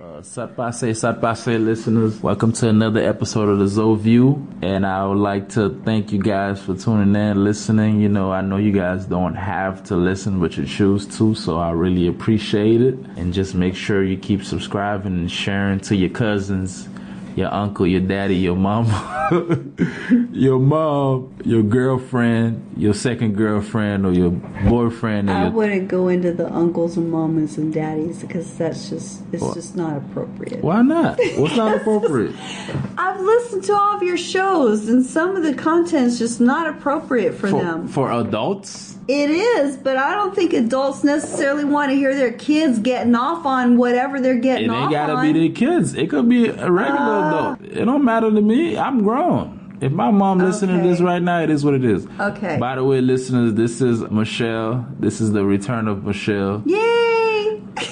Uh, Satpase, Satpase listeners, welcome to another episode of the Zoe View. And I would like to thank you guys for tuning in, listening. You know, I know you guys don't have to listen, but you choose to, so I really appreciate it. And just make sure you keep subscribing and sharing to your cousins, your uncle, your daddy, your mama, your mom, your girlfriend, your second girlfriend, or your boyfriend. Or I your, wouldn't go into the uncles and mamas and daddies because that's just it's just not appropriate. why not? What's not appropriate? I've listened to all of your shows and some of the content's just not appropriate for, For, them. for adults? It is, but I don't think adults necessarily want to hear their kids getting off on whatever they're getting It off ain't gotta on. be their kids. It could be a regular Adult. It don't matter to me. I'm grown. If my mom listening to this right now, it is what it is. Okay. By the way, listeners, this is Michelle. This is the return of Michelle. Yay!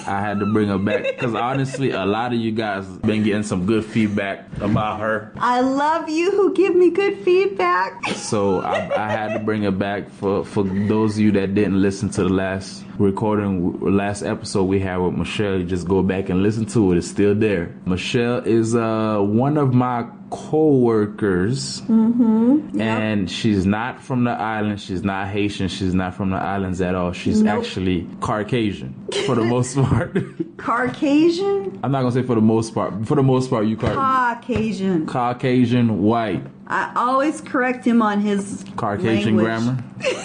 I had to bring her back because honestly, a lot of you guys been getting some good feedback about her. I love you who give me good feedback. So I, I had to bring her back for for those of you that didn't listen to the last recording, last episode we had with Michelle. You just go back and listen to it. It's still there. Michelle is uh one of my co-workers Mm-hmm. and she's not from the island she's not haitian she's not from the islands at all she's Nope. actually caucasian for the most part Caucasian? i'm not gonna say for the most part for the most part you car- Caucasian. caucasian white I always correct him on his Caucasian language. grammar.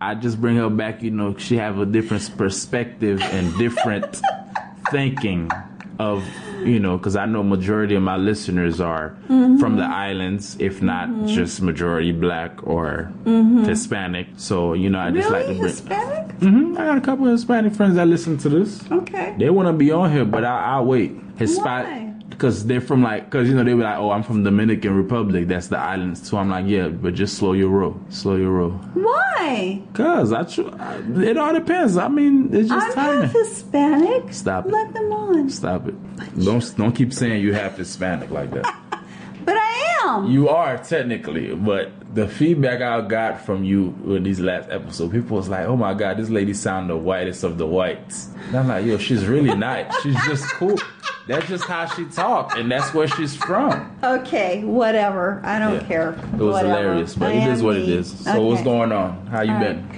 I just bring her back, you know, she have a different perspective and different thinking of, you know, because I know majority of my listeners are from the islands, if not Mm-hmm. just majority black or Hispanic. So, you know, I just like to bring. Hispanic? hmm I got a couple of Hispanic friends that listen to this. Okay. They want to be on here, but I, I'll wait. Hispanic. Why? Because they're from like, because you know they be like, oh, I'm from Dominican Republic. That's the islands So I'm like, yeah, but just slow your roll, slow your roll. Why? Cause I, tr- I it all depends. I mean, it's just I'm timing. half Hispanic. Stop it. Let them on. Stop it. Don't don't keep saying you half Hispanic like that. But I am. You are technically, but the feedback I got from you in these last episodes, people was like, "Oh my god, this lady sound the whitest of the whites." And I'm like, "Yo, she's really nice. She's just cool. That's just how she talk, and that's where she's from." Okay, whatever. I don't Yeah. care. It was Whatever. hilarious, but I it is what it me. is. So what's going on? How you All been?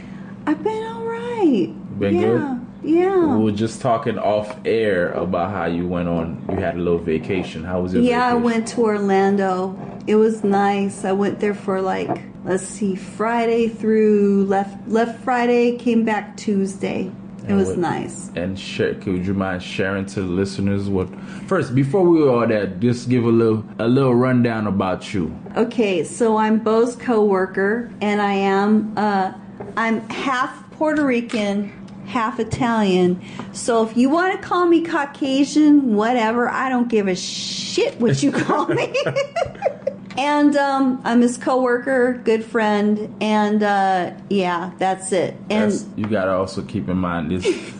I've been all right. Been yeah. good? Yeah. We were just talking off air about how you went on. You had a little vacation. How was your Yeah, I went to Orlando. It was nice. I went there for like let's see, Friday through left left Friday, came back Tuesday. It was what- nice. And share, could you mind sharing to the listeners what? First, before we all that, just give a little a little rundown about you. Okay, so I'm Bo's coworker, and I am uh, I'm half Puerto Rican, half Italian. So if you want to call me Caucasian, whatever, I don't give a shit what you call me. and um, I'm his coworker, good friend, and uh, yeah, that's it. And That's, you gotta also keep in mind this.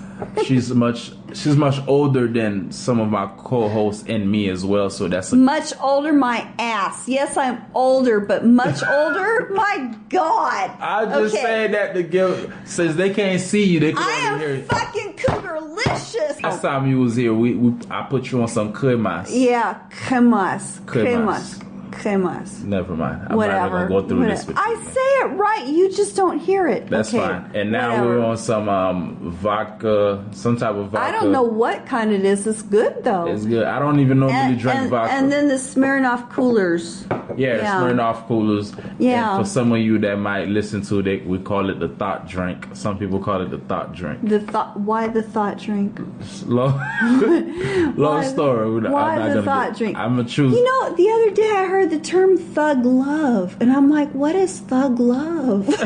She's much she's much older than some of my co-hosts and me as well. So that's a, much older, my ass. Yes, I'm older, but much older. my God. I just Okay. saying that to give since they can't see you, they can I only hear am you. fucking cougarlicious. Last time you was here, we, we I put you on some cremas. Yeah, cremas, Cremas. cremas, cremas. Never mind. I'm Whatever. go through Whatever. this I you. say it right. You just don't hear it. That's Okay, fine. And now whatever. we're on some um vodka, some type of vodka. I don't know what kind it is. It's good though. It's good. I don't even normally and, drink and, vodka. and then the Smirnoff coolers. yeah, yeah. Smirnoff coolers. Yeah. And for some of you that might listen to it, we call it the thought drink. Some people call it the thought drink. The thought. Why the thought drink? Long, long Why- story. Why I'm not the thought drink? I'm gonna choose. You know, the other day I heard the term thug love, and I'm like, what is thug love?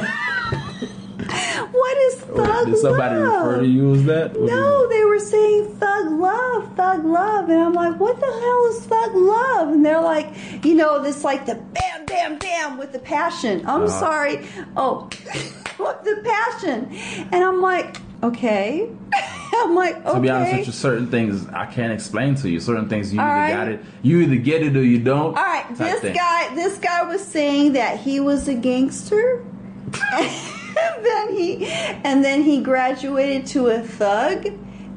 what is thug Did somebody love? refer to you as that? What No, they were saying thug love, thug love, and I'm like, what the hell is thug love? And they're like, you know, this like the bam, bam, bam with the passion. I'm Uh-huh. sorry. Oh, with the passion, and I'm like, okay. I'm like, okay. To be honest with you, certain things I can't explain to you. Certain things you All either right. got it, you either get it or you don't. All right, this thing. guy, this guy was saying that he was a gangster, and then he, and then he graduated to a thug,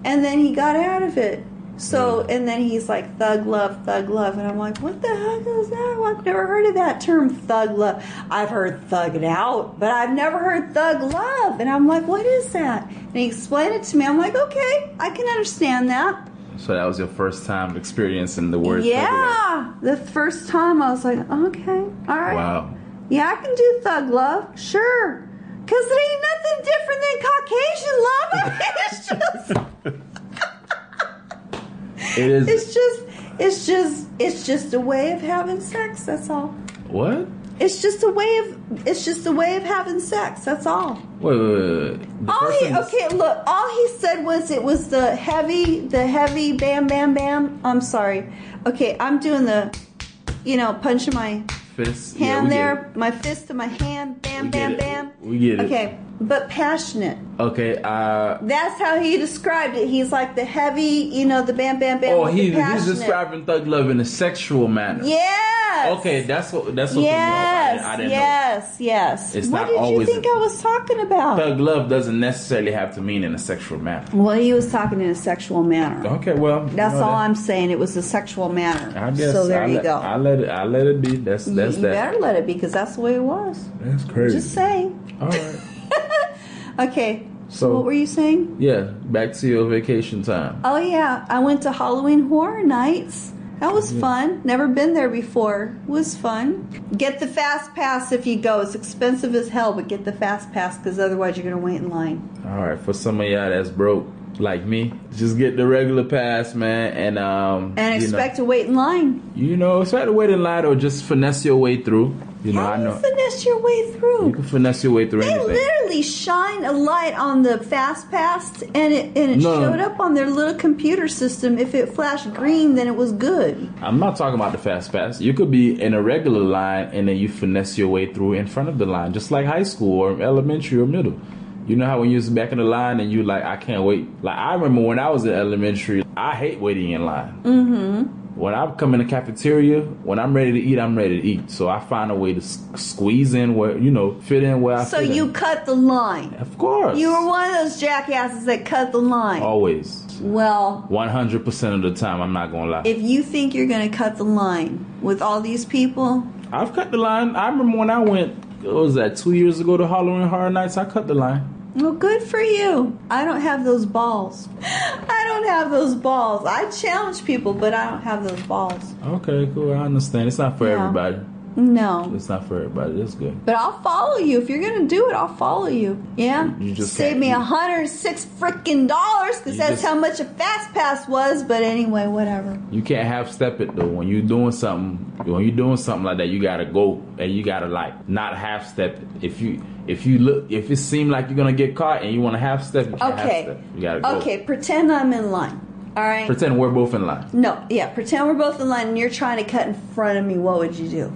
and then he got out of it. So, and then he's like, thug love, thug love. And I'm like, what the heck is that? Well, I've never heard of that term, thug love. I've heard thug it out, but I've never heard thug love. And I'm like, what is that? And he explained it to me. I'm like, okay, I can understand that. So that was your first time experiencing the word. thug. Yeah. The first time I was like, okay, all right. Wow. Yeah, I can do thug love, sure. Because it ain't nothing different than Caucasian love. it's just. It is. It's just, it's just, it's just a way of having sex. That's all. what? It's just a way of, it's just a way of having sex. That's all. Wait, wait, wait. wait. All he, okay, look. All he said was it was the heavy, the heavy, bam, bam, bam. I'm sorry. Okay, I'm doing the, you know, punching my Fist. Yeah, hand get there, my fist to my hand, bam, We bam, bam. We get it. Okay, but passionate. Okay. Uh. That's how he described it. He's like the heavy, you know, the bam, bam, bam. Oh, he, he's describing thug love in a sexual manner. Yes. Okay, that's what that's what. Yes. I, I didn't yes. Yes. It's what not did you think a- I was talking about? know. Thug love doesn't necessarily have to mean in a sexual manner. well, he was talking in a sexual manner. Okay, well, That's you know, all that- I'm saying. It was a sexual manner. I guess. so there I you let, go. I let it. I let it be. That's you that's you that. better let it be because that's the way it was. That's crazy. Just saying. all right. Okay. So- what were you saying? Yeah, back to your vacation time. Oh yeah, I went to Halloween Horror Nights. That was fun. Never been there before. It was fun. Get the fast pass if you go. It's expensive as hell, but get the fast pass because otherwise you're gonna wait in line. All right, for some of y'all that's broke like me, just get the regular pass, man, and um, And you know- expect to wait in line. You know, expect to wait in line or just finesse your way through. You know, How I do you know finesse your way through? you can finesse your way through They anything. literally shine a light on the fast pass, and it and it No. showed up on their little computer system. If it flashed green, then it was good. I'm not talking about the fast pass. You could be in a regular line and then you finesse your way through in front of the line, just like high school or elementary or middle. You know how when you was back in the line and you like, I can't wait. Like I remember when I was in elementary, I hate waiting in line. Mm-hmm. When I come in the cafeteria, when I'm ready to eat, I'm ready to eat. So I find a way to s- squeeze in where you know fit in where I So fit in. you cut the line. of course, You were one of those jackasses that cut the line. always Well, 100 percent of the time. I'm not gonna lie. if you think you're going to cut the line with all these people, I've cut the line. I remember when I went. What was that? Two years ago to Halloween Horror Nights. I cut the line. well, good for you. I don't have those balls. I don't have those balls. I challenge people, but I don't have those balls. Okay, cool. I understand. It's not for Yeah. everybody. No. It's not for everybody. That's good. But I'll follow you. If you're gonna do it, I'll follow you. Yeah. You just Save me a hundred six freaking dollars because that's just- how much a fast pass was. But anyway, whatever. You can't half step it though. When you're doing something, when you're doing something like that, you gotta go and you gotta like not half step it. If you if you look if it seems like you're gonna get caught and you want to half step, you Okay. step. You gotta go. Okay. Pretend I'm in line. All right. Pretend we're both in line. no. Yeah. Pretend we're both in line and you're trying to cut in front of me. What would you do?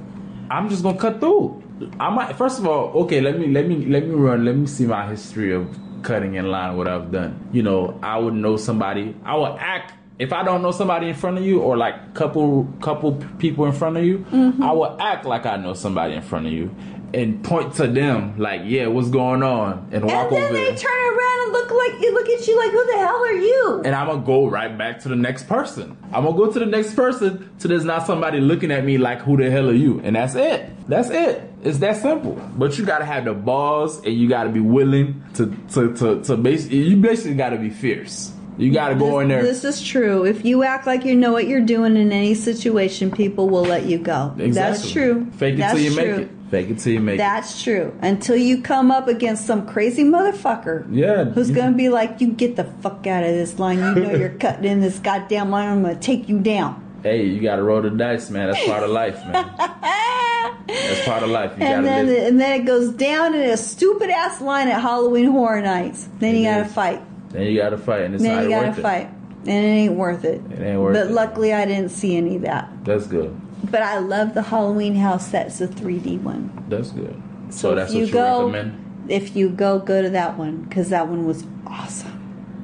I'm just gonna cut through. I might first of all, okay, let me let me let me run, let me see my history of cutting in line, what I've done. You know, I would know somebody, I would act if I don't know somebody in front of you or like couple couple people in front of you, Mm-hmm. I would act like I know somebody in front of you and point to them like, yeah, what's going on? And walk And then over they turn around and look like you look at you like, who the hell are you? and I'm gonna go right back to the next person. I'm gonna go to the next person till there's not somebody looking at me like, who the hell are you? And that's it. That's it. It's that simple. But you gotta have the balls and you gotta be willing to to to, to basically you basically gotta be fierce. You gotta go in there. This is true. If you act like you know what you're doing in any situation, people will let you go. Exactly. That's true. Fake it That's till you true. make it. Fake it till you make That's true. Until you come up against some crazy motherfucker Yeah. who's going to be like, you get the fuck out of this line. You know you're cutting in this goddamn line. I'm going to take you down. Hey, you gotta roll the dice, man. That's part of life, man. That's part of life. You and then live. and then it goes down in a stupid ass line at Halloween Horror Nights. Then you got to fight. Then you gotta fight, and it's Then not you got to it. fight. And it ain't worth it. It ain't worth but it. luckily, I didn't see any of that. That's good. But I love the Halloween house. That's the 3D one. That's good. So, So, that's you what you go, recommend. if you go, go to that one because that one was awesome.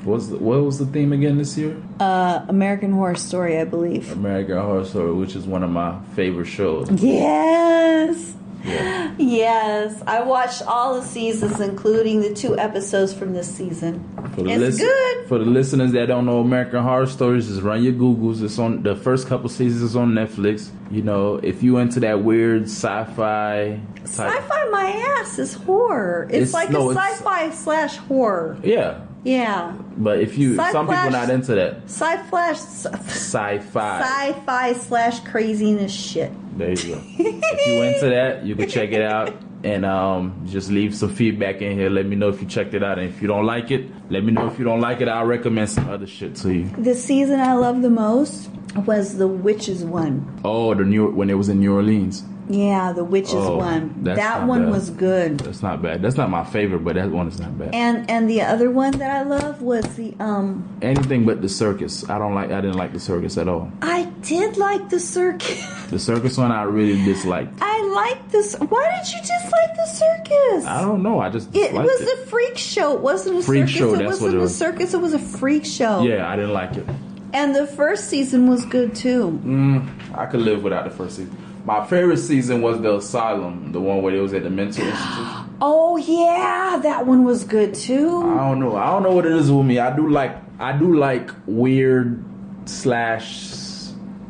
What's the, what was the theme again this year? Uh, American Horror Story, I believe. American Horror Story, which is one of my favorite shows. Yes. Yeah. Yes, I watched all the seasons, including the two episodes from this season. For the It's lis- good. For the listeners that don't know American Horror Stories, just run your Googles. It's on the first couple seasons is on Netflix. You know, if you into that weird sci-fi type, Sci-fi, my ass is horror. It's, It's- like no, a sci-fi slash horror. yeah. Yeah, But if you, Sci- some people not into that sci-fi, sci-fi. sci-fi slash craziness shit. There you go. if you into that, you can check it out and um, just leave some feedback in here. Let me know if you checked it out, and if you don't like it, let me know if you don't like it. I'll recommend some other shit to you. The season I love the most was the witches one. Oh, the new when it was in New Orleans. Yeah, the witches Oh, one. That one bad. was good. That's not bad. That's not my favorite, but that one is not bad. And and the other one that I love was the um Anything but the circus. I don't like. I didn't like the circus at all. I did like the circus. The circus one I really disliked. I like this. Why did you dislike the circus? I don't know. I just It was it. a freak show. It wasn't a Freak circus. show, it that's what wasn't it a was. circus. It was a freak show. yeah, I didn't like it. And the first season was good too. Mm, I could live without the first season. My favorite season was the asylum, the one where it was at the mental institution. Oh yeah, that one was good too. I don't know. I don't know what it is with me. I do like. I do like weird slash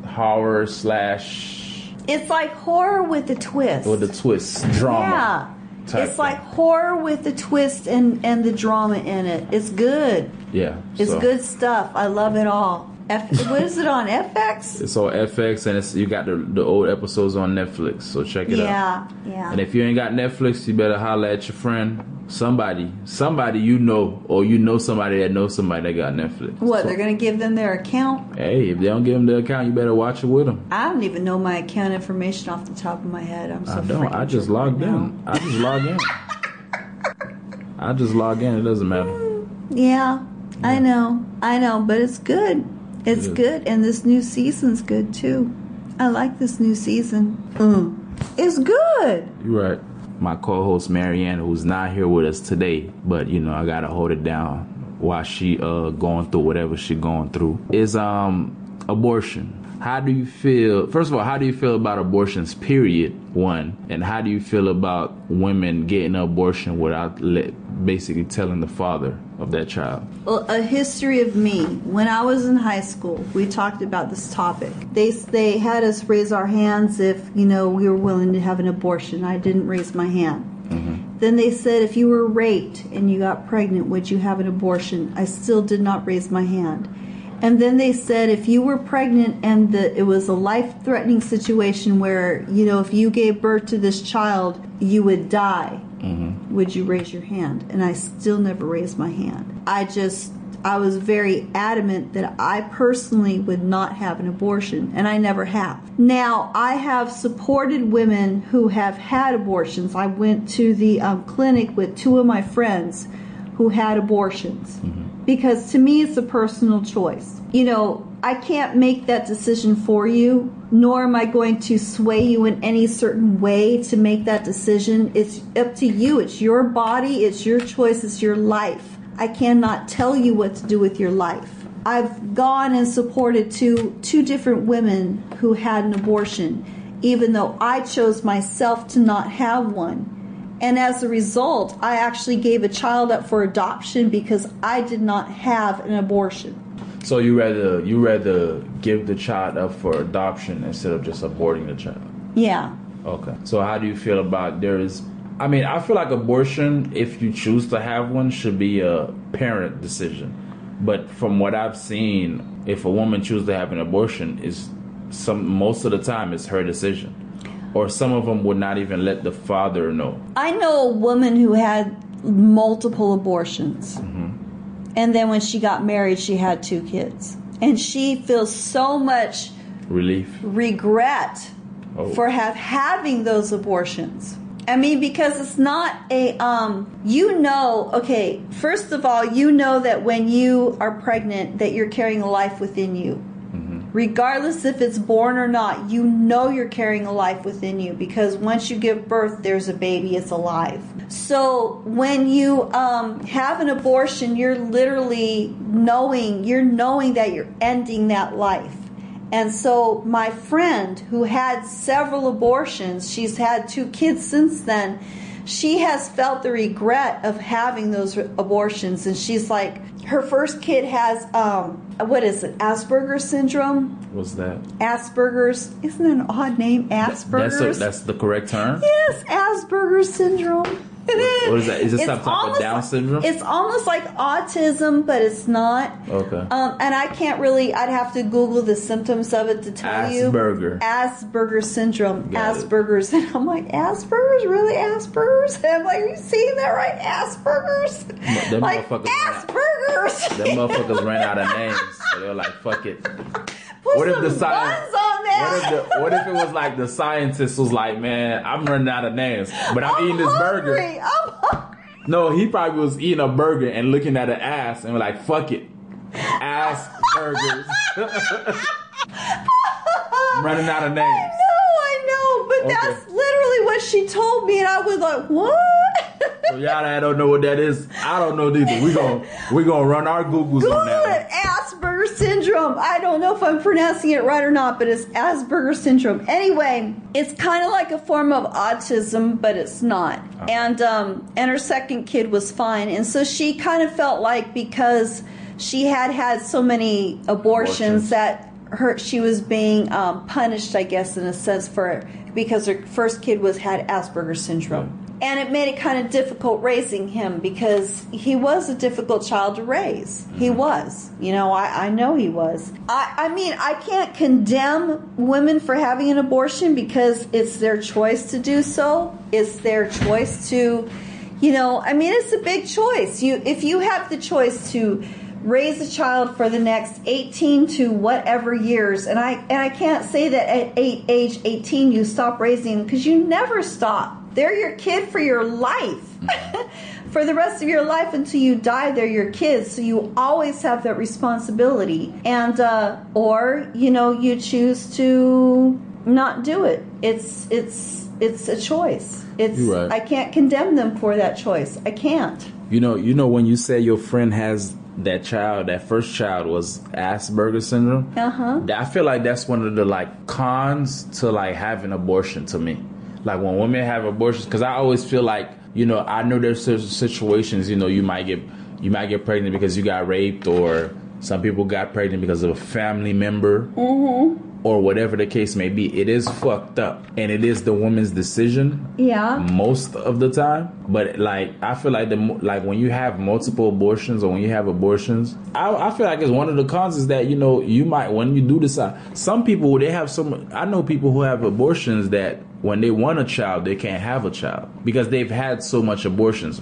horror slash It's like horror with a twist. with the twist drama. Yeah. It's like horror with the twist and and the drama in it. It's good. yeah. It's so. good stuff. I love it all. F- what is it on FX? It's on FX and it's you got the the old episodes on Netflix. So check it out. Yeah, yeah. And if you ain't got Netflix, you better holler at your friend, somebody, somebody you know, or you know somebody that knows somebody that got Netflix. what So- they're gonna give them their account? Hey, if they don't give them the account, you better watch it with them. I don't even know my account information off the top of my head. I'm so I don't. I just logged right in. I just log in. I just log in. It doesn't matter. Yeah, I know, I know, but it's good. It's It is. good, and this new season's good too. I like this new season. Mm. It's good. You're right. My co-host Marianne, who's not here with us today, but you know I gotta hold it down while she uh going through whatever she going through, is um abortion. How do you feel? First of all, how do you feel about abortions? Period. One, and how do you feel about women getting an abortion without basically telling the father of that child? Well, a history of me. When I was in high school, we talked about this topic. They they had us raise our hands if you know we were willing to have an abortion. I didn't raise my hand. Mm-hmm. Then they said if you were raped and you got pregnant, would you have an abortion? I still did not raise my hand. And then they said if you were pregnant and the, it was a life-threatening situation where you know if you gave birth to this child, you would die would you raise your hand? And I still never raised my hand. I just, I was very adamant that I personally would not have an abortion, and I never have. Now, I have supported women who have had abortions. I went to the um, clinic with two of my friends who had abortions because to me it's a personal choice. You know, I can't make that decision for you, nor am I going to sway you in any certain way to make that decision. It's up to you. It's your body, it's your choice, it's your life. I cannot tell you what to do with your life. I've gone and supported two two different women who had an abortion, even though I chose myself to not have one. And as a result, I actually gave a child up for adoption because I did not have an abortion. So you rather you rather give the child up for adoption instead of just aborting the child? Yeah. Okay. So how do you feel about there is I mean, I feel like abortion, if you choose to have one, should be a parent decision. But from what I've seen, if a woman chooses to have an abortion, is some most of the time it's her decision. Or some of them would not even let the father know. I know a woman who had multiple abortions. And then when she got married, she had two kids. And she feels so much Relief. regret Oh. for have having those abortions. I mean, because it's not a um. You know, okay. First of all, you know that when you are pregnant, that you're carrying a life within you. Regardless if it's born or not, you know you're carrying a life within you because once you give birth, there's a baby, it's alive. So when you um, have an abortion, you're literally knowing, you're knowing that you're ending that life. And so my friend who had several abortions, she's had two kids since then. She has felt the regret of having those abortions and she's like her first kid has um what is it? Asperger's syndrome? What's that? Asperger's. Isn't that an odd name? Asperger's. That's, a, that's the correct term? Yes, Asperger's syndrome. What is that? Is it It's some type of Down syndrome? It's almost like autism, but it's not. Okay. Um, and I can't really. I'd have to Google the symptoms of it to tell you. Asperger. Syndrome. Got it. Asperger's. And I'm like, Asperger's? Really? Asperger's? And I'm like, are you seeing that right? Asperger's? them like, motherfuckers Asperger's. Them motherfuckers ran out of names, so they were like, "Fuck it." Put What if the science- buns on that. What if, the, what if it was like the scientist was like, "Man, I'm running out of names, but I'm, eating this burger." I'm hungry. No, he probably was eating a burger and looking at an ass and was like, "Fuck it, ass burgers." I'm running out of names. No, I know, but Okay. that's literally what she told me, and I was like, "What?" So y'all that don't know what that is, I don't know neither. We gon' we gonna run our googles Google on that. Asperger's syndrome. I don't know if I'm pronouncing it right or not, but it's Asperger's syndrome. Anyway, it's kind of like a form of autism, but it's not. And um, and her second kid was fine, and so she kind of felt like because she had had so many abortions, Abortions. that her she was being um, punished, I guess, in a sense for because her first kid was had Asperger's syndrome. And it made it kind of difficult raising him because he was a difficult child to raise. He mm-hmm. was. You know, I, I know he was. I, I mean, I can't condemn women for having an abortion because it's their choice to do so. It's their choice to, you know, I mean, it's a big choice. You, if you have the choice to raise a child for the next 18 to whatever years and i and i can't say that at eight, age 18 you stop raising because you never stop they're your kid for your life. For the rest of your life until you die they're your kids. So you always have that responsibility. And uh or you know you choose to not do it. It's it's it's a choice. It's right. i can't condemn them for that choice. I can't. You know, you know when you say your friend has that child, that first child was Asperger's syndrome. uh-huh. I feel like that's one of the like cons to like having abortion to me. Like when women have abortions, because I always feel like you know I know there's certain situations you know you might get you might get pregnant because you got raped or some people got pregnant because of a family member mm-hmm. Or whatever the case may be. It is fucked up. And it is the woman's decision yeah. most of the time. But like i feel like the like when you have multiple abortions or when you have abortions i, I feel like it's one of the cons is that you know you might when you do decide some people they have some i know people who have abortions that when they want a child they can't have a child because they've had so much abortions.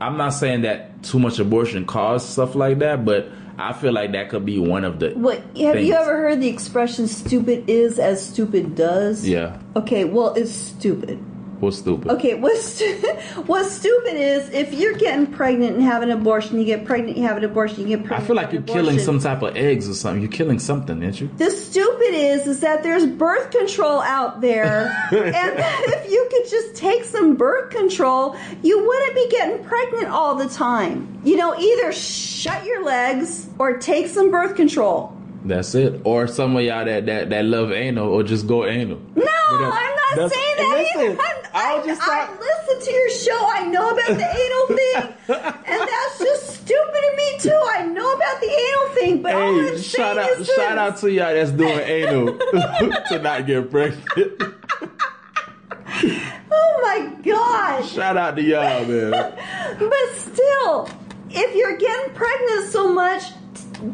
I'm not saying that too much abortion causes stuff like that but i feel like that could be one of the What have things. you ever heard the expression "stupid is as stupid does"? yeah Okay, well, it's stupid. What's stupid Okay, what's stu- what's stupid is if you're getting pregnant and have an abortion, you get pregnant, you have an abortion, you get pregnant. i feel like you're an killing some type of eggs or something you're killing something aren't you The stupid is is that there's birth control out there, and if you could just take some birth control, you wouldn't be getting pregnant all the time. You know, either shut your legs or take some birth control. That's it. Or some of y'all that, that, that love anal or just go anal. No, I'm not saying that. listen, either. I'm- I I, just I listen to your show. I know about the anal thing, and that's just stupid to me too. I know about the anal thing, but all I'm Hey, shout out is shout this. out to y'all that's doing anal to not get pregnant. Oh my gosh! shout out to y'all, man. But still, if you're getting pregnant so much,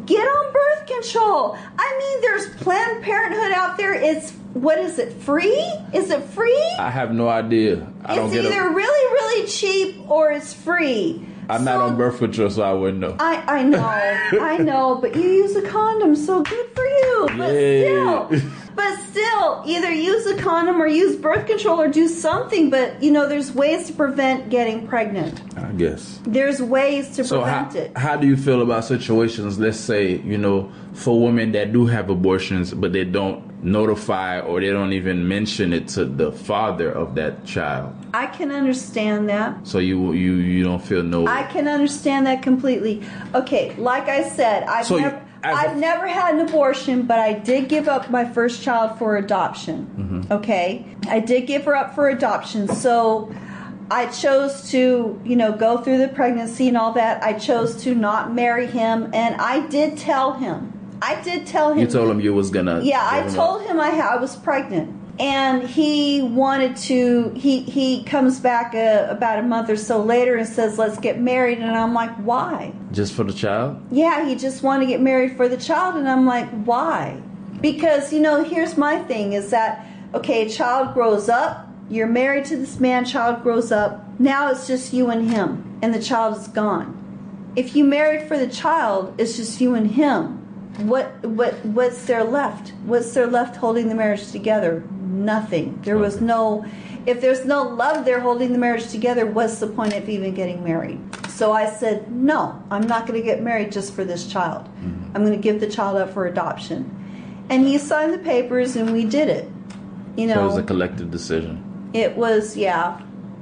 get on birth control. I mean, there's Planned Parenthood out there. It's what is it? Free? Is it free? I have no idea. I don't it's get either a, really, really cheap or it's free. I'm not on birth control, so I wouldn't know. I, I know, I know, but you use a condom, so good for you. But Yeah. still, but still, either use a condom or use birth control or do something. But you know, there's ways to prevent getting pregnant. I guess. There's ways to So how, prevent it. how do you feel about situations, let's say, you know, for women that do have abortions, but they don't notify or they don't even mention it to the father of that child? I can understand that. So you you you don't feel no I can understand that completely. Okay, like I said, I've So never. I've never had an abortion, but I did give up my first child for adoption. Mm-hmm. Okay, I did give her up for adoption, so I chose to, you know, go through the pregnancy and all that. I chose to not marry him, and I did tell him. I did tell him. You told him you was gonna. Yeah, I him told him I, ha- I was pregnant, and he wanted to. He he comes back a, about a month or so later and says, "Let's get married," and I'm like, "Why?" just for the child. Yeah, he just wanted to get married for the child, and I'm like, "Why?" Because you know, here's my thing: is that okay? A child grows up. You're married to this man. Child grows up. Now it's just you and him, and the child is gone. If you married for the child, it's just you and him. What what what's there left? What's there left holding the marriage together? Nothing. There was no. If there's no love there holding the marriage together, what's the point of even getting married? So I said, no, I'm not going to get married just for this child. Mm-hmm. I'm going to give the child up for adoption. And he signed the papers, and we did it. You So it was a collective decision. it was yeah.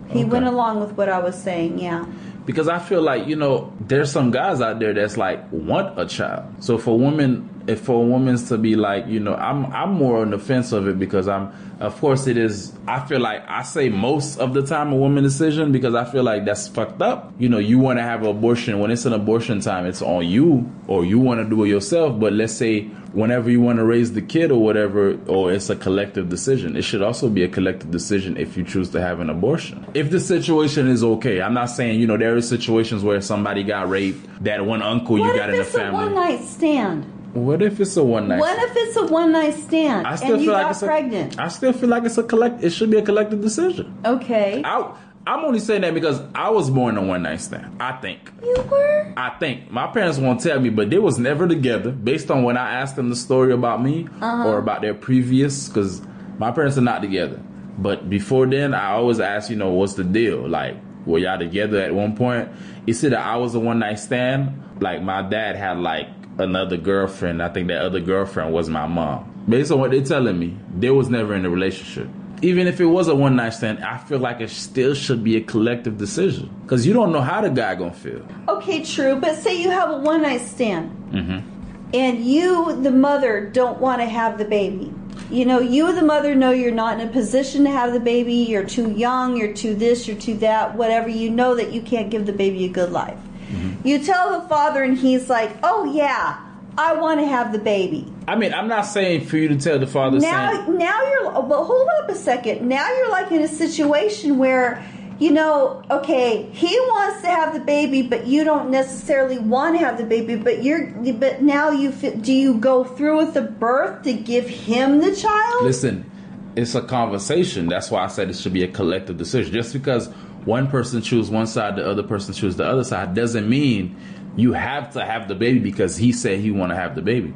He Okay. went along with what I was saying. Yeah. Because I feel like you know, there's some guys out there that's like want a child. So for women, if for women to be like, you know, I'm I'm more on the fence of it because I'm, of course, it is. I feel like I say most of the time a woman decision because I feel like that's fucked up. You know, you want to have an abortion when it's an abortion time, it's on you or you want to do it yourself. But let's say whenever you want to raise the kid or whatever, or it's a collective decision, it should also be a collective decision if you choose to have an abortion. If the situation is okay, I'm not saying you know there are situations where somebody got raped, that one uncle What you got in the family. one night stand? What if it's a one night? What if it's a one night stand I still and you feel like got it's pregnant? I still feel like it's a collect. It should be a collective decision. okay. I, I'm only saying that because I was born a one night stand. I think. you were? I think my parents won't tell me, but they was never together. Based on when I asked them the story about me Uh-huh. or about their previous, because my parents are not together. But before then, I always ask, you know, what's the deal? Like, were y'all together at one point? You see that I was a one night stand. Like my dad had like another girlfriend. I think that other girlfriend was my mom. Based on what they're telling me, they was never in a relationship. Even if it was a one night stand, I feel like it still should be a collective decision because you don't know how the guy gonna feel. Okay, true. But say you have a one night stand Mm-hmm. and you, the mother, don't want to have the baby. You know, you, the mother, know you're not in a position to have the baby. You're too young, you're too this, you're too that, whatever. You know that you can't give the baby a good life. Mm-hmm. You tell the father, and he's like, oh, yeah, I want to have the baby. I mean, I'm not saying for you to tell the father. now saying, now you're but hold up a second now you're like in a situation where you know okay he wants to have the baby but you don't necessarily want to have the baby but you're but now you do you go through with the birth to give him the child listen, it's a conversation. That's why I said it should be a collective decision. Just because one person choose one side, the other person choose the other side, doesn't mean you have to have the baby because he said he want to have the baby.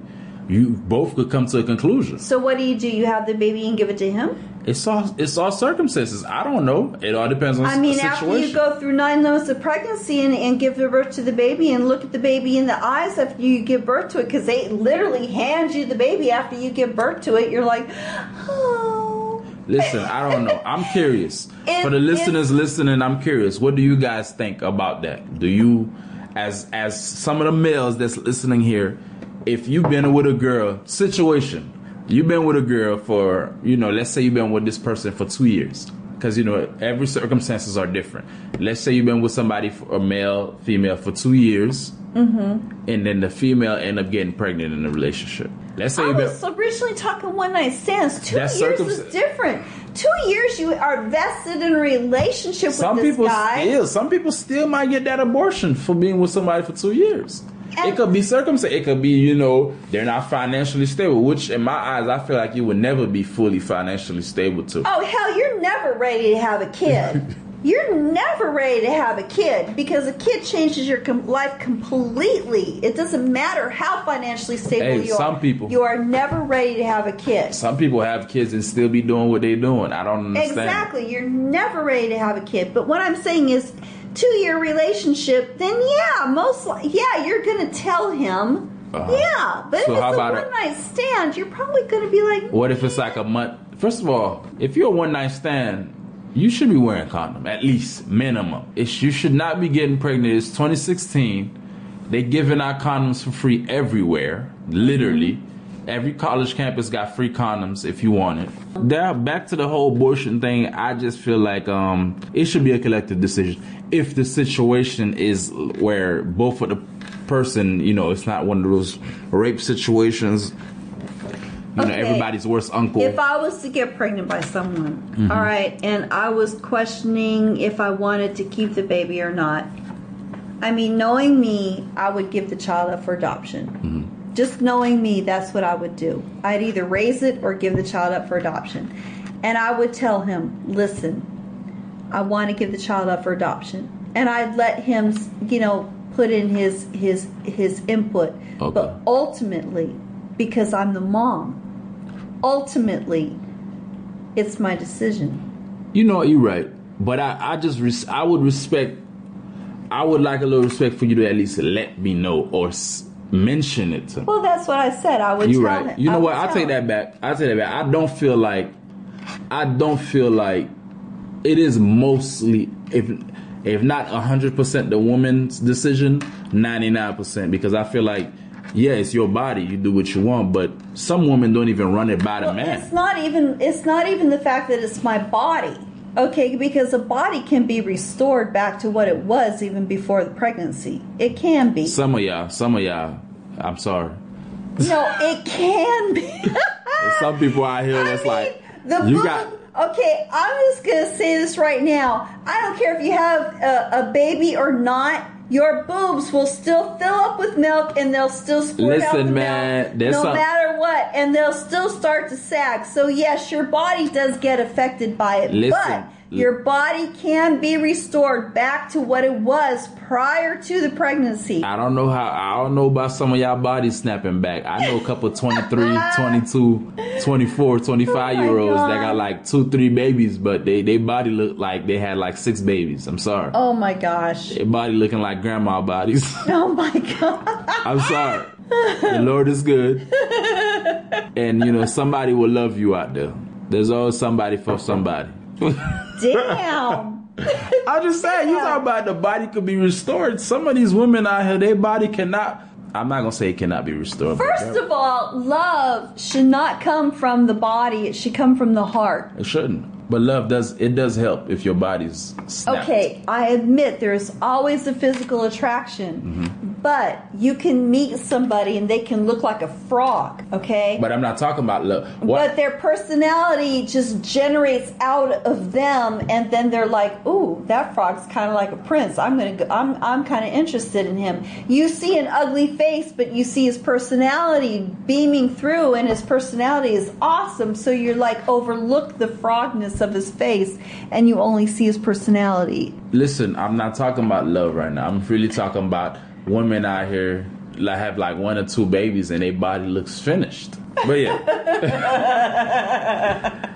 You both could come to a conclusion. so what do you do you have the baby and give it to him It's all it's all circumstances. I don't know. It all depends on I mean, the after you go through nine months of pregnancy and, and give birth to the baby and look at the baby in the eyes after you give birth to it, because they literally hand you the baby after you give birth to it, you're like, oh. Listen, I don't know. I'm curious. It- For the listeners listening, I'm curious. What do you guys think about that? Do you, as as some of the males that's listening here, if you've been with a girl situation, you've been with a girl for, you know, let's say you've been with this person for two years, because you know every circumstances are different. Let's say you've been with somebody, for, a male, female, for two years, mm-hmm. and then the female end up getting pregnant in the relationship. Let's say I was originally talking one night stands. Two years is different. Two years you are vested in a relationship Some with this people guy. still, some people still might get that abortion for being with somebody for two years. And- it could be circumstance. It could be, you know, they're not financially stable. Which, in my eyes, I feel like you would never be fully financially stable to. Oh hell, you're never ready to have a kid. you're never ready to have a kid because a kid changes your com- life completely. It doesn't matter how financially stable Hey, you are. some people- you are never ready to have a kid. Some people have kids and still be doing what they're doing. I don't understand. Exactly. You're never ready to have a kid. But what I'm saying is, two year relationship, then yeah, most li- yeah, you're gonna tell him. Uh-huh. Yeah, but So if how it's a- one night stand, you're probably gonna be like, What if it's like a month? First of all, if you're a one night stand, you should be wearing condom at least minimum. It's, you should not be getting pregnant. It's 2016. They giving out condoms for free everywhere, literally. Every college campus got free condoms if you want it. Now, back to the whole abortion thing, I just feel like um, it should be a collective decision. If the situation is where both of the person, you know, it's not one of those rape situations, you know, everybody's worst uncle. If I was to get pregnant by someone, mm-hmm. all right, and I was questioning if I wanted to keep the baby or not, I mean, knowing me, I would give the child up for adoption. Mm-hmm. Just knowing me, that's what I would do. I'd either raise it or give the child up for adoption. And I would tell him, listen, I want to give the child up for adoption. And I'd let him, you know, put in his his his input. Okay. But ultimately, because I'm the mom, ultimately it's my decision. You know, you're right. But I, I just, res- I would respect, I would like a little respect for you to at least let me know or s- mention it to me. Well, that's what I said. I would You're tell right. him. You know I what? I take him. that back. I take that back. I don't feel like, I don't feel like it is mostly, if if not hundred percent the woman's decision, ninety nine percent because I feel like, yeah, it's your body. You do what you want, but some women don't even run it by the Well, man. It's not even. It's not even the fact that it's my body. Okay, because a body can be restored back to what it was even before the pregnancy. It can be. Some of y'all, some of y'all, I'm sorry. no, it can be. Some people out here that's like, the you got. Okay, I'm just gonna say this right now. I don't care if you have a, a baby or not. Your boobs will still fill up with milk, and they'll still squirt out Listen, the man, milk, no some- matter what, and they'll still start to sag. So yes, your body does get affected by it, Listen, but your body can be restored back to what it was prior to the pregnancy. I don't know how. I don't know about some of y'all bodies snapping back. I know a couple 23, 22, 24, 25 Oh year olds that got like two, three babies, but they they body look like they had like six babies. I'm sorry. Oh my gosh! Their body looking like grandma bodies. Oh my god! I'm sorry. The Lord is good, and you know somebody will love you out there. There's always somebody for somebody. Damn. I'm just saying, you talk about the body could be restored. Some of these women out here, their body cannot. I'm not gonna say it cannot be restored. First of all, love should not come from the body; it should come from the heart. it shouldn't. But love does it does help if your body's snapped. Okay, I admit there's always a physical attraction, Mm-hmm. But you can meet somebody and they can look like a frog. Okay, But I'm not talking about love. What? But their personality just generates out of them, and then they're like, "Ooh, that frog's kind of like a prince. I'm gonna, go, I'm, I'm kind of interested in him." You see an ugly face, but you see his personality beaming through, and his personality is awesome. So you're like overlook the frogness of his face, and you only see his personality. Listen, I'm not talking about love right now. I'm really talking about women out here that have like one or two babies and their body looks finished. But yeah.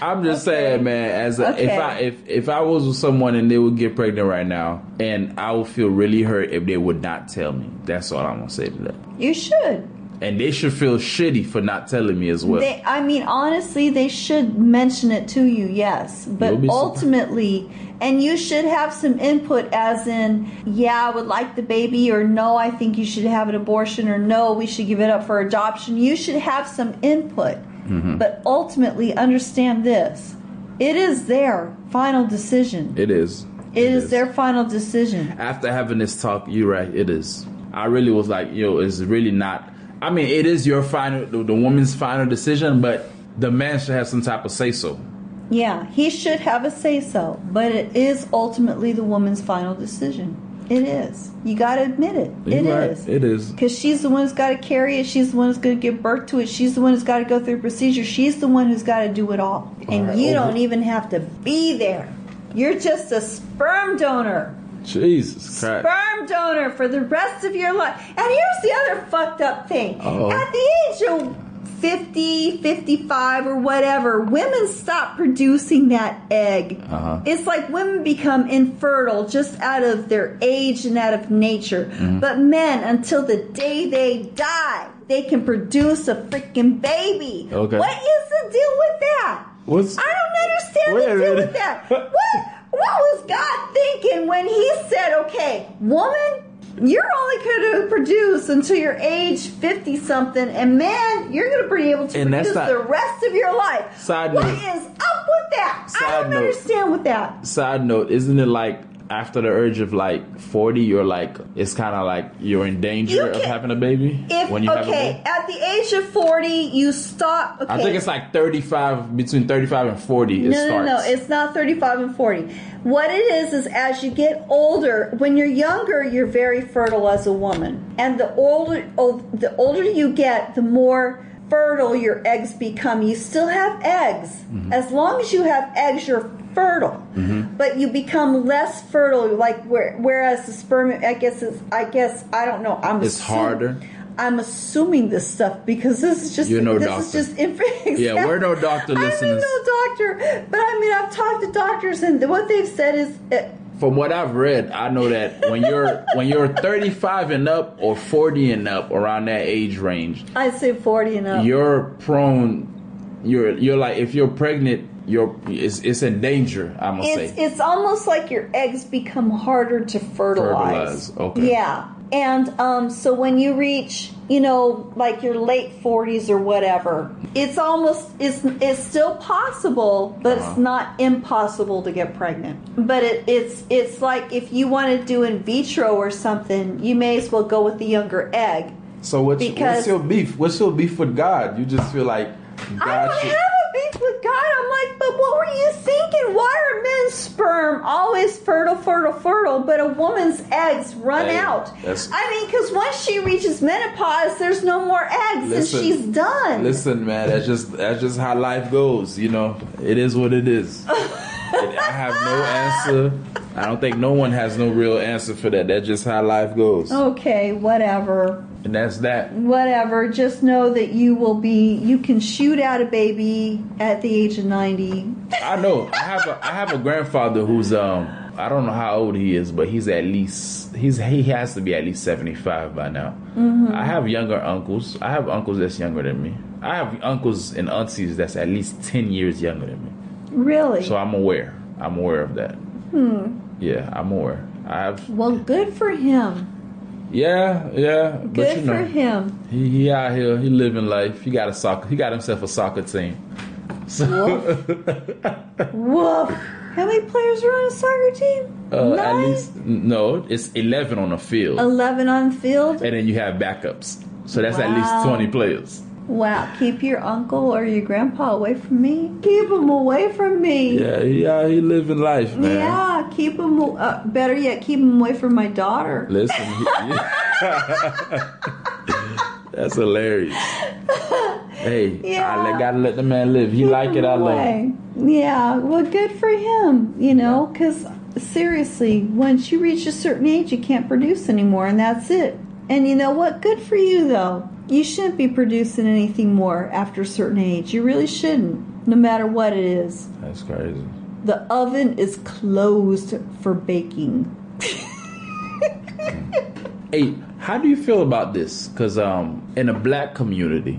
I'm just saying, man. As a, if I if if I was with someone and they would get pregnant right now, and I would feel really hurt if they would not tell me. That's all I'm gonna say to that. You should. And they should feel shitty for not telling me as well. They, I mean, honestly, they should mention it to you, yes. But ultimately, and you should have some input, as in, yeah, I would like the baby, or no, I think you should have an abortion, or no, we should give it up for adoption. You should have some input. Mm-hmm. But ultimately, understand this it is their final decision. it is. it is, their final decision. after having this talk, you're right. It is. I really was like, yo, it's really not. I mean, it is your final, the, the woman's final decision, but the man should have some type of say so. Yeah, he should have a say so, but it is ultimately the woman's final decision. It is. You got to admit it. It You're is. right. It is. Because she's the one who's got to carry it. She's the one who's going to give birth to it. She's the one who's got to go through the procedure. She's the one who's got to do it all. And right, you over- don't even have to be there. You're just a sperm donor. Jesus Christ. Sperm donor for the rest of your life. And here's the other fucked up thing. Uh-oh. At the age of 50, 55, or whatever, women stop producing that egg. Uh-huh. It's like women become infertile just out of their age and out of nature. Mm-hmm. But men, until the day they die, they can produce a freaking baby. Okay. What is the deal with that? What's- I don't understand the deal with that. What? What was God thinking when He said, "Okay, woman, you're only going to produce until you're age 50 something, and man, you're going to be able to And produce not- the rest of your life. Side What note- is up with that? I Side don't note. understand with that. Side note, isn't it like after the urge of like 40, you're like, it's kind of like you're in danger You of having a baby If when you have a okay, baby? at the age of 40, you stop. Okay. I think it's like 35, between 35 and 40, it no, starts. no, no. It's not 35 and 40. What it is is as you get older, when you're younger, you're very fertile as a woman, and the older the older you get, the more fertile your eggs become. You still have eggs. Mm-hmm. As long as you have eggs, you're fertile. But you become less fertile. Like where, whereas the sperm, I guess is, I guess I don't know. I'm It's assuming- harder. I'm assuming this stuff because this is just You're no this doctor. is just information. Yeah, we're no doctor, I'm no doctor, but I mean I've talked to doctors and what they've said is uh, From what I've read, I know that when you're when you're 35 and up or 40 and up, around that age range, I'd say 40 and up. you're prone. You're you're like if you're pregnant, you're it's, it's in danger. I'm gonna it's say. it's almost like your eggs become harder to fertilize. Fertilize, okay. Yeah. And um, so when you reach, you know, like your late 40s or whatever, it's almost it's it's still possible, but it's Uh-huh. not impossible to get pregnant. But it, it's it's like if you want to do in vitro or something, you may as well go with the younger egg. So what's, Because- what's your beef? What's your beef with God? You just feel like I don't should. have beef with God. I'm like, but what were you thinking? Why are men's sperm always fertile, fertile, fertile, but a woman's eggs run Hey, out? I mean, because once she reaches menopause, there's no more eggs Listen, and she's done. Listen, man, that's just that's just how life goes. You know, It is what it is. I have no answer. I don't think no one has no real answer for that. That's just how life goes, Okay, whatever. and that's that. Whatever. Just know that you will be, you can shoot out a baby at the age of 90. I know. I have a I have a grandfather who's um I don't know how old he is, but he's at least he's he has to be at least seventy five by now. I have younger uncles. I have uncles that's younger than me. I have uncles and aunties that's at least ten years younger than me. Really? So I'm aware. I'm aware of that. Hmm. Yeah, I'm aware. I have. well, good for him. Yeah, yeah. Good but you know, for him. He, he out here. He living life. He got a soccer. He got himself a soccer team. So Woof. How many players are on a soccer team? uh, at Nine? least no, it's eleven on the field. 11 on the field? and then you have backups. So that's at least 20 players. Wow, keep your uncle or your grandpa away from me. Keep him away from me. Yeah, yeah, he living life, man. Yeah, keep him. Uh, better yet, keep him away from my daughter. Listen, he- that's hilarious. Hey, Yeah. I gotta let the man live. He Keep like it, I love it. Yeah, well, good for him. You know, because seriously, once you reach a certain age, you can't produce anymore, and that's it. And you know what? Good for you, though. You shouldn't be producing anything more after a certain age. You really shouldn't, no matter what it is. That's crazy. The oven is closed for baking. Hey, how do you feel about this? Because um, in a black community,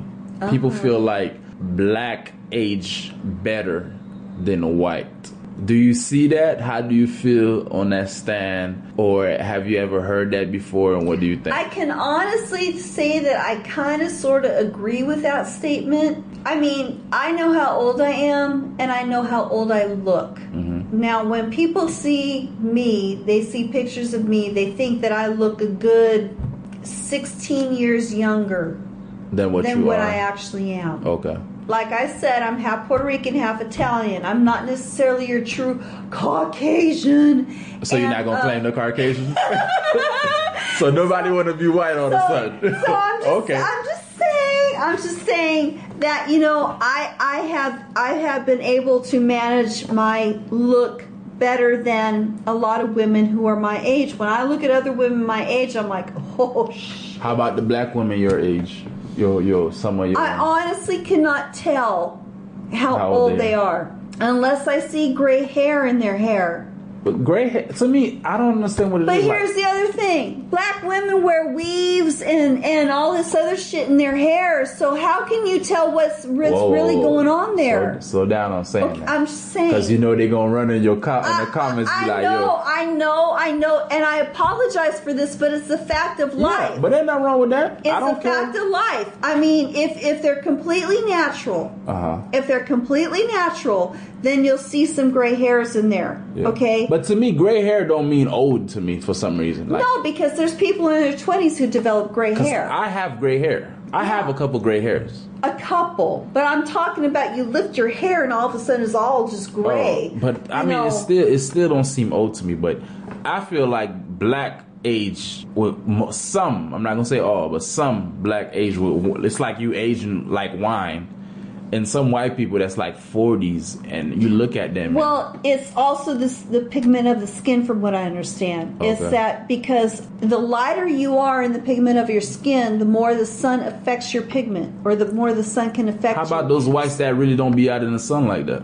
people Uh-huh. feel like black age better than white. Do you see that? How do you feel on that stand? Or have you ever heard that before? And what do you think? I can honestly say that I kind of sort of agree with that statement. I mean, I know how old I am and I know how old I look. Mm-hmm. Now, when people see me, they see pictures of me, they think that I look a good 16 years younger than what than you what. I actually am. okay. Like I said, I'm half Puerto Rican, half Italian. I'm not necessarily your true Caucasian. So you're not gonna uh, claim the Caucasian? so nobody want to be white all of a so, sudden. so I'm just, okay. I'm just saying, I'm just saying that you know, I I have I have been able to manage my look better than a lot of women who are my age. When I look at other women my age, I'm like, oh. Sh-. How about the black women your age? Your your some of your. I honestly cannot tell how, How old they they are unless I see gray hair in their hair. But gray hair to me, I don't understand what it is. But like. here's the other thing. black women wear weaves and and all this other shit in their hair. So how can you tell what's, really going on there? Slow, slow down on saying Okay, that. I'm saying. Because you know they're gonna run in your co- in the I- comments I, be like, know, yo. I know, I know, and I apologize for this, but it's the fact of life. Yeah, but ain't nothing wrong with that. it's I don't a care. fact of life. I mean, if if they're completely natural, Uh huh. if they're completely natural, then you'll see some gray hairs in there. Okay. But to me, gray hair don't mean old to me for some reason. Like, no, because there's people in their twenties who develop gray hair. I have gray hair. I have a couple gray hairs. a couple, but I'm talking about you lift your hair and all of a sudden it's all just oh, gray. Oh, but I You mean, know, it still it still don't seem old to me. But I feel like black age with some. I'm not gonna say all, but some black age. With, it's like you aging like wine. And some white people that's like 40s, and you look at them. Well, it's also this the pigment of the skin, from what I understand. Is that because the lighter you are in the pigment of your skin, the more the sun affects your pigment, or the more the sun can affect. how about those whites that really don't be out in the sun like that?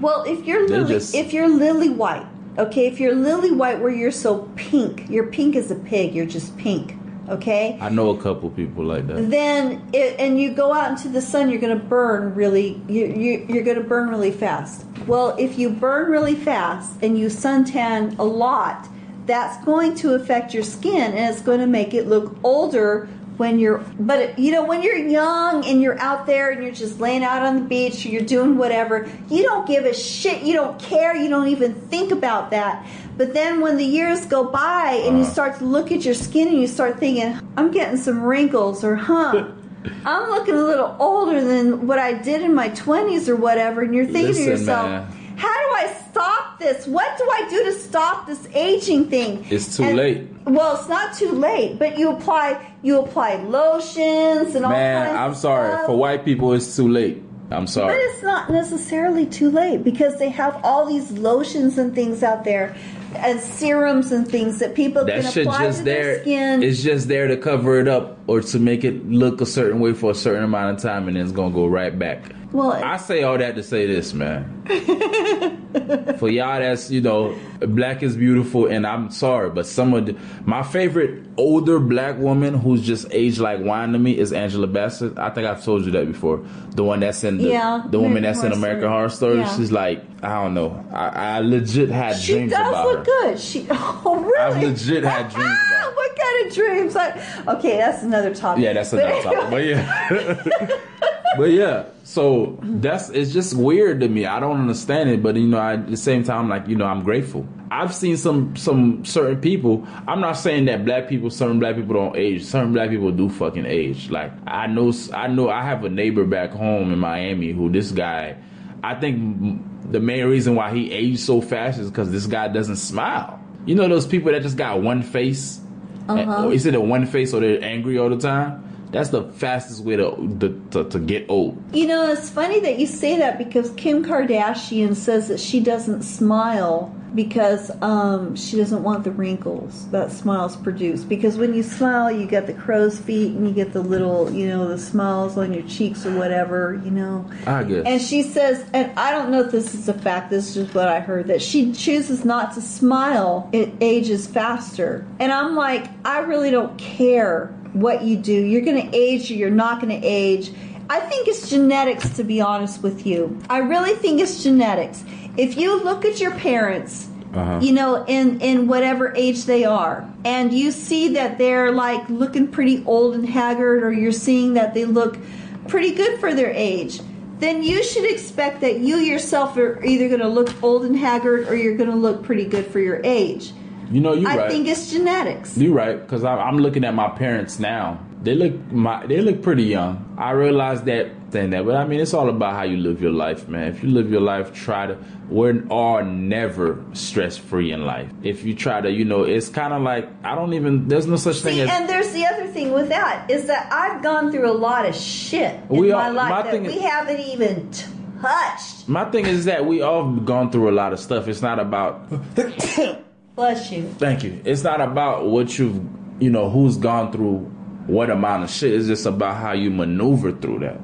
Well, if you're They lily, just- if you're lily white, okay, if you're lily white, where you're so pink, you're pink as a pig. You're just pink, okay. I know a couple people like that. then it, and you go out into the sun you're going to burn really you, you, you're going to burn really fast well if you burn really fast and you suntan a lot that's going to affect your skin and it's going to make it look older when you're but you know when you're young and you're out there and you're just laying out on the beach or you're doing whatever you don't give a shit. You don't care. You don't even think about that. But then when the years go by and you start to look at your skin and you start thinking i'm getting some wrinkles or huh i'm looking a little older than what i did in my 20s or whatever and you're thinking Listen, to yourself man. How do i stop this what do i do to stop this aging thing It's too And- late. well, it's not too late, but you apply you apply lotions and all Man, I'm sorry. stuff. For white people, it's too late. I'm sorry. But it's not necessarily too late because they have all these lotions and things out there and serums and things that people That can apply just to their there. skin. It's just there to cover it up or to make it look a certain way for a certain amount of time, and then it's gonna go right back. well, I say all that to say this, man. For y'all, that's you know, black is beautiful, and I'm sorry, but some of the, my favorite older black woman who's just aged like wine to me is Angela Bassett. I think I've told you that before. The one that's in the, Yeah, the woman American that's in American. Horror Story. Yeah. She's like, I don't know. I, I legit had she dreams does look good. She oh really? I've legit had dreams about her. what kind of dreams? Like, okay, that's another topic. Yeah, that's another topic. But yeah. but yeah. So that's it's just weird to me. I don't understand it, but you know, I, at the same time, like you know, I'm grateful. I've seen some some certain people. I'm not saying that black people, certain black people don't age. Certain black people do fucking age. Like I know, I know, I have a neighbor back home in Miami who this guy. I think the main reason why he aged so fast is because this guy doesn't smile. You know those people that just got one face. Uh-huh. Or is it a one face or they're angry all the time? That's the fastest way to to, to, to get old. You know, it's funny that you say that because Kim Kardashian says that she doesn't smile because um, she doesn't want the wrinkles that smiles produce. Because when you smile, you get the crow's feet and you get the little, you know, the smiles on your cheeks or whatever, you know. I guess. And she says, and I don't know if this is a fact, this is just what I heard, that she chooses not to smile, it ages faster. And I'm like, I really don't care what you do. You're going to age or you're not going to age. I think it's genetics, to be honest with you. I really think it's genetics. If you look at your parents, Uh-huh. you know, in in whatever age they are, and you see that they're like looking pretty old and haggard, or you're seeing that they look pretty good for their age, then you should expect that you yourself are either going to look old and haggard, or you're going to look pretty good for your age. you know, you're I right. think it's genetics. You're right because I'm looking at my parents now. They look my they look pretty young. I realize that saying that, but I mean it's all about how you live your life, man. If you live your life, try to. We're all never stress free in life. If you try to, you know, it's kind of like I don't even. There's no such thing See, as and there's the other thing with that is that I've gone through a lot of shit in my all- life my that we is- haven't even touched. my thing is that we all gone through a lot of stuff. It's not about Bless you. Thank you. It's not about what you've, you know, who's gone through what amount of shit. It's just about how you maneuver through that.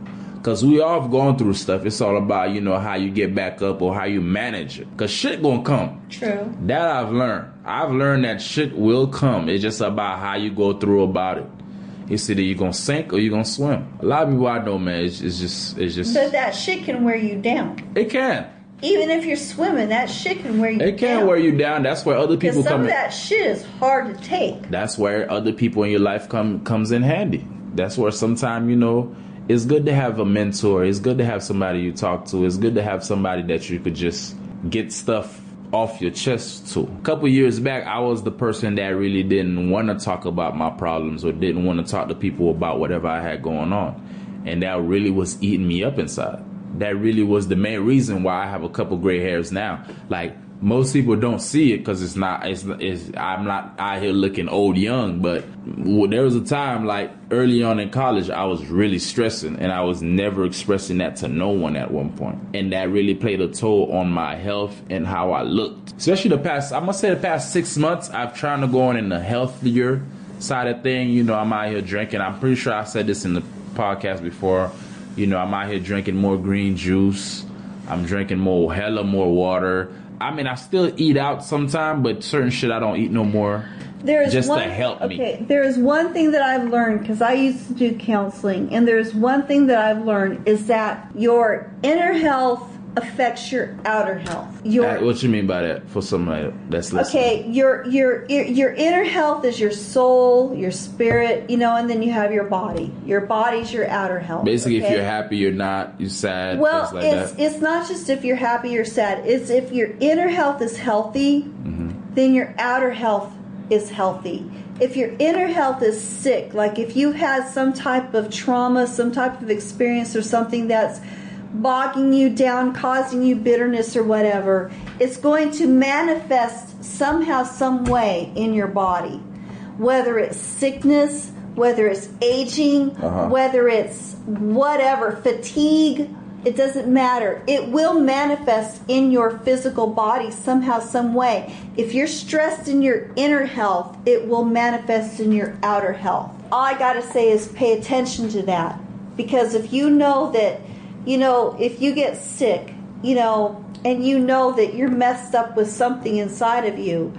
Cause we all have gone through stuff. It's all about, you know, how you get back up or how you manage it. Cause shit gonna come. True. That I've learned. I've learned that shit will come. It's just about how you go through about it. It's either you gonna sink or you gonna swim. A lot of people I know, man, it's, it's just, it's just, But that shit can wear you down. it can. Even if you're swimming, that shit can wear you It can down. wear you down. That's where other people some come of in. that shit is hard to take. That's where other people in your life come comes in handy. That's where sometimes, you know, it's good to have a mentor. It's good to have somebody you talk to. It's good to have somebody that you could just get stuff off your chest to. A couple years back, I was the person that really didn't want to talk about my problems or didn't want to talk to people about whatever I had going on. And that really was eating me up inside. That really was the main reason why I have a couple gray hairs now. Like most people don't see it because it's not. It's, it's. I'm not out here looking old young, but w- there was a time like early on in college, I was really stressing, and I was never expressing that to no one at one point, and that really played a toll on my health and how I looked. Especially the past, I must say, the past six months, I've tried to go on in the healthier side of thing. You know, I'm out here drinking. I'm pretty sure I said this in the podcast before. You know, I'm out here drinking more green juice. I'm drinking more, hella more water. I mean, I still eat out sometime, but certain shit I don't eat no more. There is Just to one, help me. Okay, there is one thing that I've learned because I used to do counseling, and there's one thing that I've learned is that your inner health affects your outer health. Your Uh, what you mean by that? For somebody that's listening. Okay, your your your inner health is your soul, your spirit, you know, and then you have your body. Your body's your outer health. Basically, okay? if you're happy, you're not. You're sad. Well, like it's that. it's not just if you're happy or sad. It's if your inner health is healthy, Mm-hmm. then your outer health is healthy. If your inner health is sick, like if you had some type of trauma, some type of experience or something that's bogging you down, causing you bitterness or whatever, it's going to manifest somehow, some way in your body. Whether it's sickness, whether it's aging, Uh-huh. whether it's whatever, fatigue, it doesn't matter. It will manifest in your physical body somehow, some way. If you're stressed in your inner health, it will manifest in your outer health. All I got to say is pay attention to that. Because if you know that, you know, if you get sick, you know, and you know that you're messed up with something inside of you,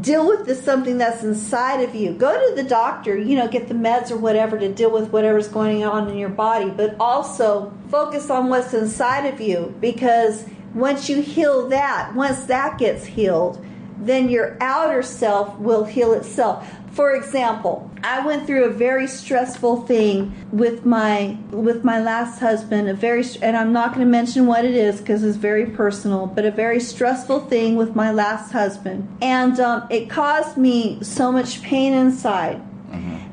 deal with the something that's inside of you. Go to the doctor, you know, get the meds or whatever to deal with whatever's going on in your body, but also focus on what's inside of you because once you heal that, once that gets healed, then your outer self will heal itself. For example, I went through a very stressful thing with my with my last husband. A very and I'm not going to mention what it is because it's very personal, but a very stressful thing with my last husband, and um, it caused me so much pain inside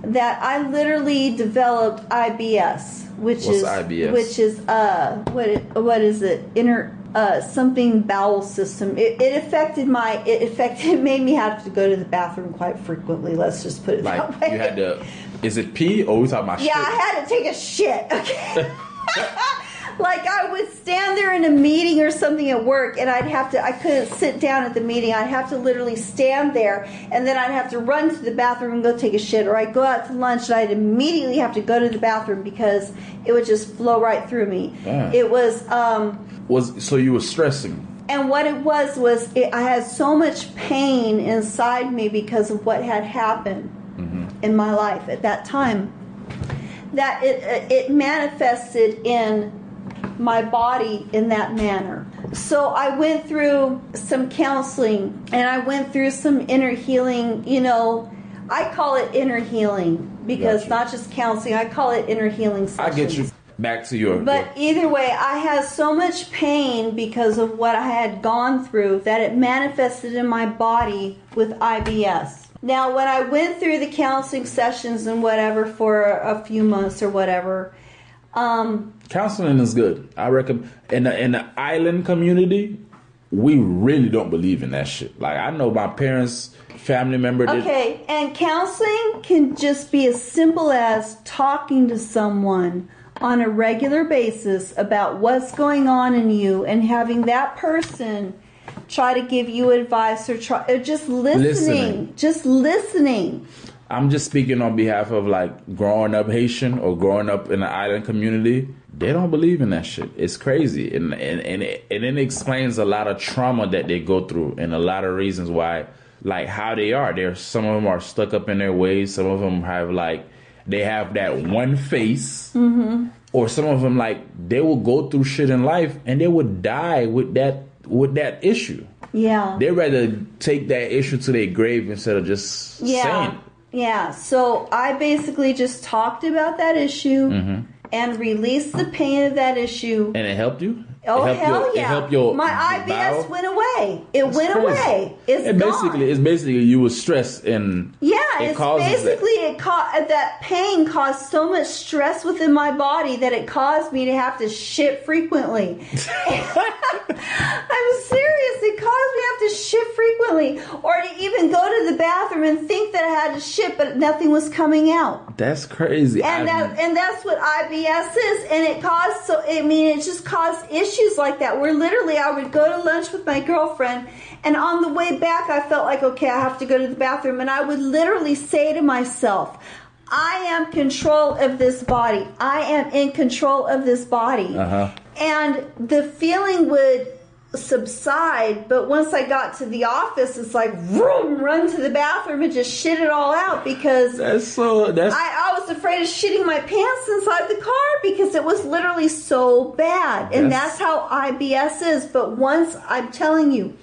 that I literally developed IBS, which What's is IBS? which is uh what it, what is it inner uh, something bowel system. It, it affected my. It affected. It made me have to go to the bathroom quite frequently. Let's just put it like that way. you had to. Is it pee or we talking about yeah, shit? Yeah, I had to take a shit. Okay. like I would stand there in a meeting or something at work, and I'd have to. I couldn't sit down at the meeting. I'd have to literally stand there, and then I'd have to run to the bathroom and go take a shit, or I'd go out to lunch, and I'd immediately have to go to the bathroom because it would just flow right through me. Yeah. It was. um Was so you were stressing? and what it was was it, I had so much pain inside me because of what had happened in my life at that time that it it manifested in my body in that manner. So I went through some counseling and I went through some inner healing, you know, I call it inner healing because Gotcha. not just counseling, I call it inner healing I get you. Back to your. But either way, I had so much pain because of what I had gone through that it manifested in my body with IBS. Now, when I went through the counseling sessions and whatever for a few months or whatever, um, Counseling is good. I recommend in the in the island community, we really don't believe in that shit. Like I know my parents, family member did. Okay, and counseling can just be as simple as talking to someone on a regular basis about what's going on in you and having that person try to give you advice or try or just listening, Listening. just listening. I'm just speaking on behalf of like growing up Haitian or growing up in the island community. They don't believe in that shit. It's crazy, and and and it, and it explains a lot of trauma that they go through, and a lot of reasons why, like how they are. There, some of them are stuck up in their ways. Some of them have like they have that one face, Mm-hmm. or some of them like they will go through shit in life and they would die with that with that issue. Yeah. They rather take that issue to their grave instead of just Yeah. saying. Yeah. So I basically just talked about that issue Mm-hmm. and released the pain of that issue. And it helped you. Oh hell your, yeah! Your My IBS bowel? went away. It That's went crazy. away. It's it basically it's basically you were stressed and Yeah, it it's causes that. basically it ca- that pain caused so much stress within my body that it caused me to have to shit frequently. I'm serious. It caused me to have to shit frequently, or to even go to the bathroom and think that I had to shit, but nothing was coming out. That's crazy. And I- that and that's what IBS is, and it caused so. I mean, it just caused issues like that. Where literally, I would go to lunch with my girlfriend, and on the way back, I felt like, okay, I have to go to the bathroom, and I would literally say to myself. I am control of this body. I am in control of this body. Uh-huh. And the feeling would subside, but once I got to the office, it's like, vroom, run to the bathroom and just shit it all out because that's so that's I, I was afraid of shitting my pants inside the car because it was literally so bad. And That's- that's how IBS is. But once, I'm telling you,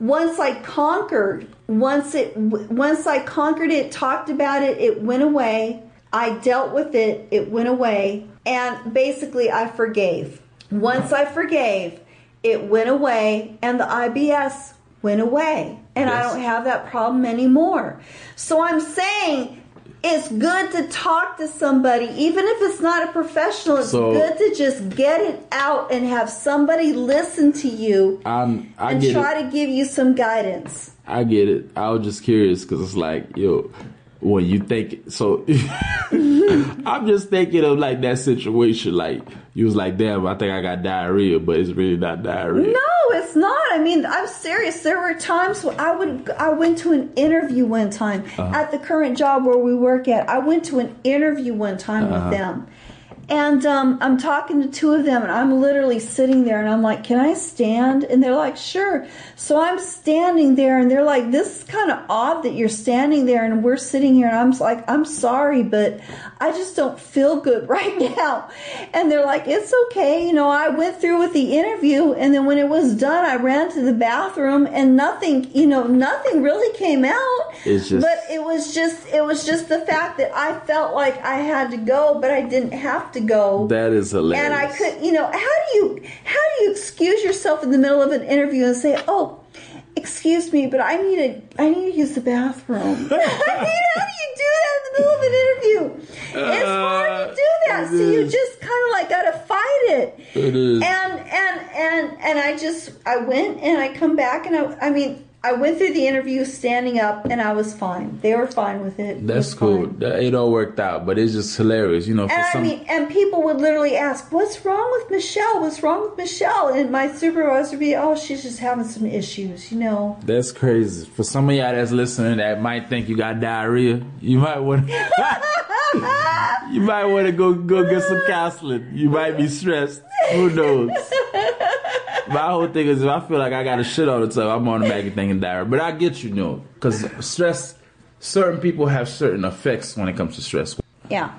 once I conquered, once it, once I conquered it, talked about it, it went away. I dealt with it, it went away. And basically, I forgave. Once I forgave, it went away, and the IBS went away. And I don't have that problem anymore. So I'm saying it's good to talk to somebody, even if it's not a professional. It's So- good to just get it out and have somebody listen to you I'm I and try it. to give you some guidance. I get it. I was just curious because it's like, yo, when you think so, I'm just thinking of like that situation. Like you was like, damn, I think I got diarrhea, but it's really not diarrhea. No, it's not. I mean, I'm serious. There were times when I would I went to an interview one time uh-huh. at the current job where we work at. I went to an interview one time with uh-huh. them. And um, I'm talking to two of them, and I'm literally sitting there, and I'm like, "Can I stand?" And they're like, "Sure." So I'm standing there, and they're like, "This is kind of odd that you're standing there, and we're sitting here." And I'm like, "I'm sorry, but I just don't feel good right now." And they're like, "It's okay." You know, I went through with the interview, and then when it was done, I ran to the bathroom, and nothing, you know, nothing really came out. It's just- but it was just, it was just the fact that I felt like I had to go, but I didn't have to go. That is hilarious. And I could, you know, how do you how do you excuse yourself in the middle of an interview and say, "Oh, excuse me, but I need to I need to use the bathroom." I mean, how do you do that in the middle of an interview? It's hard to do that. So you Uh, just kind of like got to fight it. It is. And and and and I just I went and I come back and I I mean. I went through the interview standing up and I was fine. They were fine with it. It That's was cool. fine. It all worked out, but it's just hilarious, you know. For And I mean, and people would literally ask, "What's wrong with Michelle? What's wrong with Michelle?" And my supervisor would be, "Oh, she's just having some issues, you know." that's crazy. For some of y'all that's listening that might think you got diarrhea, you might want. you might want to go go get some counseling. You might be stressed. Who knows? My whole thing is if I feel like I got to shit all the time, I'm automatically thinking diarrhea. But I get you, know, because stress. Certain people have certain effects when it comes to stress. Yeah,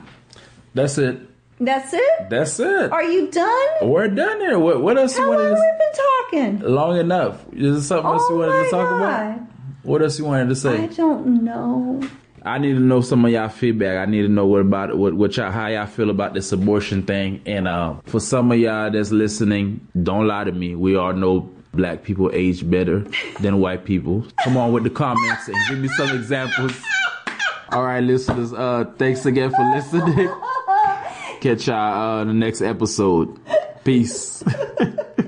That's it. that's it. That's it. Are you done? We're done here. What, what else you How long wanted have we been talking? Long enough. Is there something else you Oh wanted to talk God. about? What else you wanted to say? I don't know. I need to know some of y'all feedback. I need to know what about what what y'all how y'all feel about this abortion thing. And uh, for some of y'all that's listening, don't lie to me. We all know black people age better than white people. Come on with the comments and give me some examples. All right, listeners. Uh, thanks again for listening. Catch y'all uh, the next episode. Peace.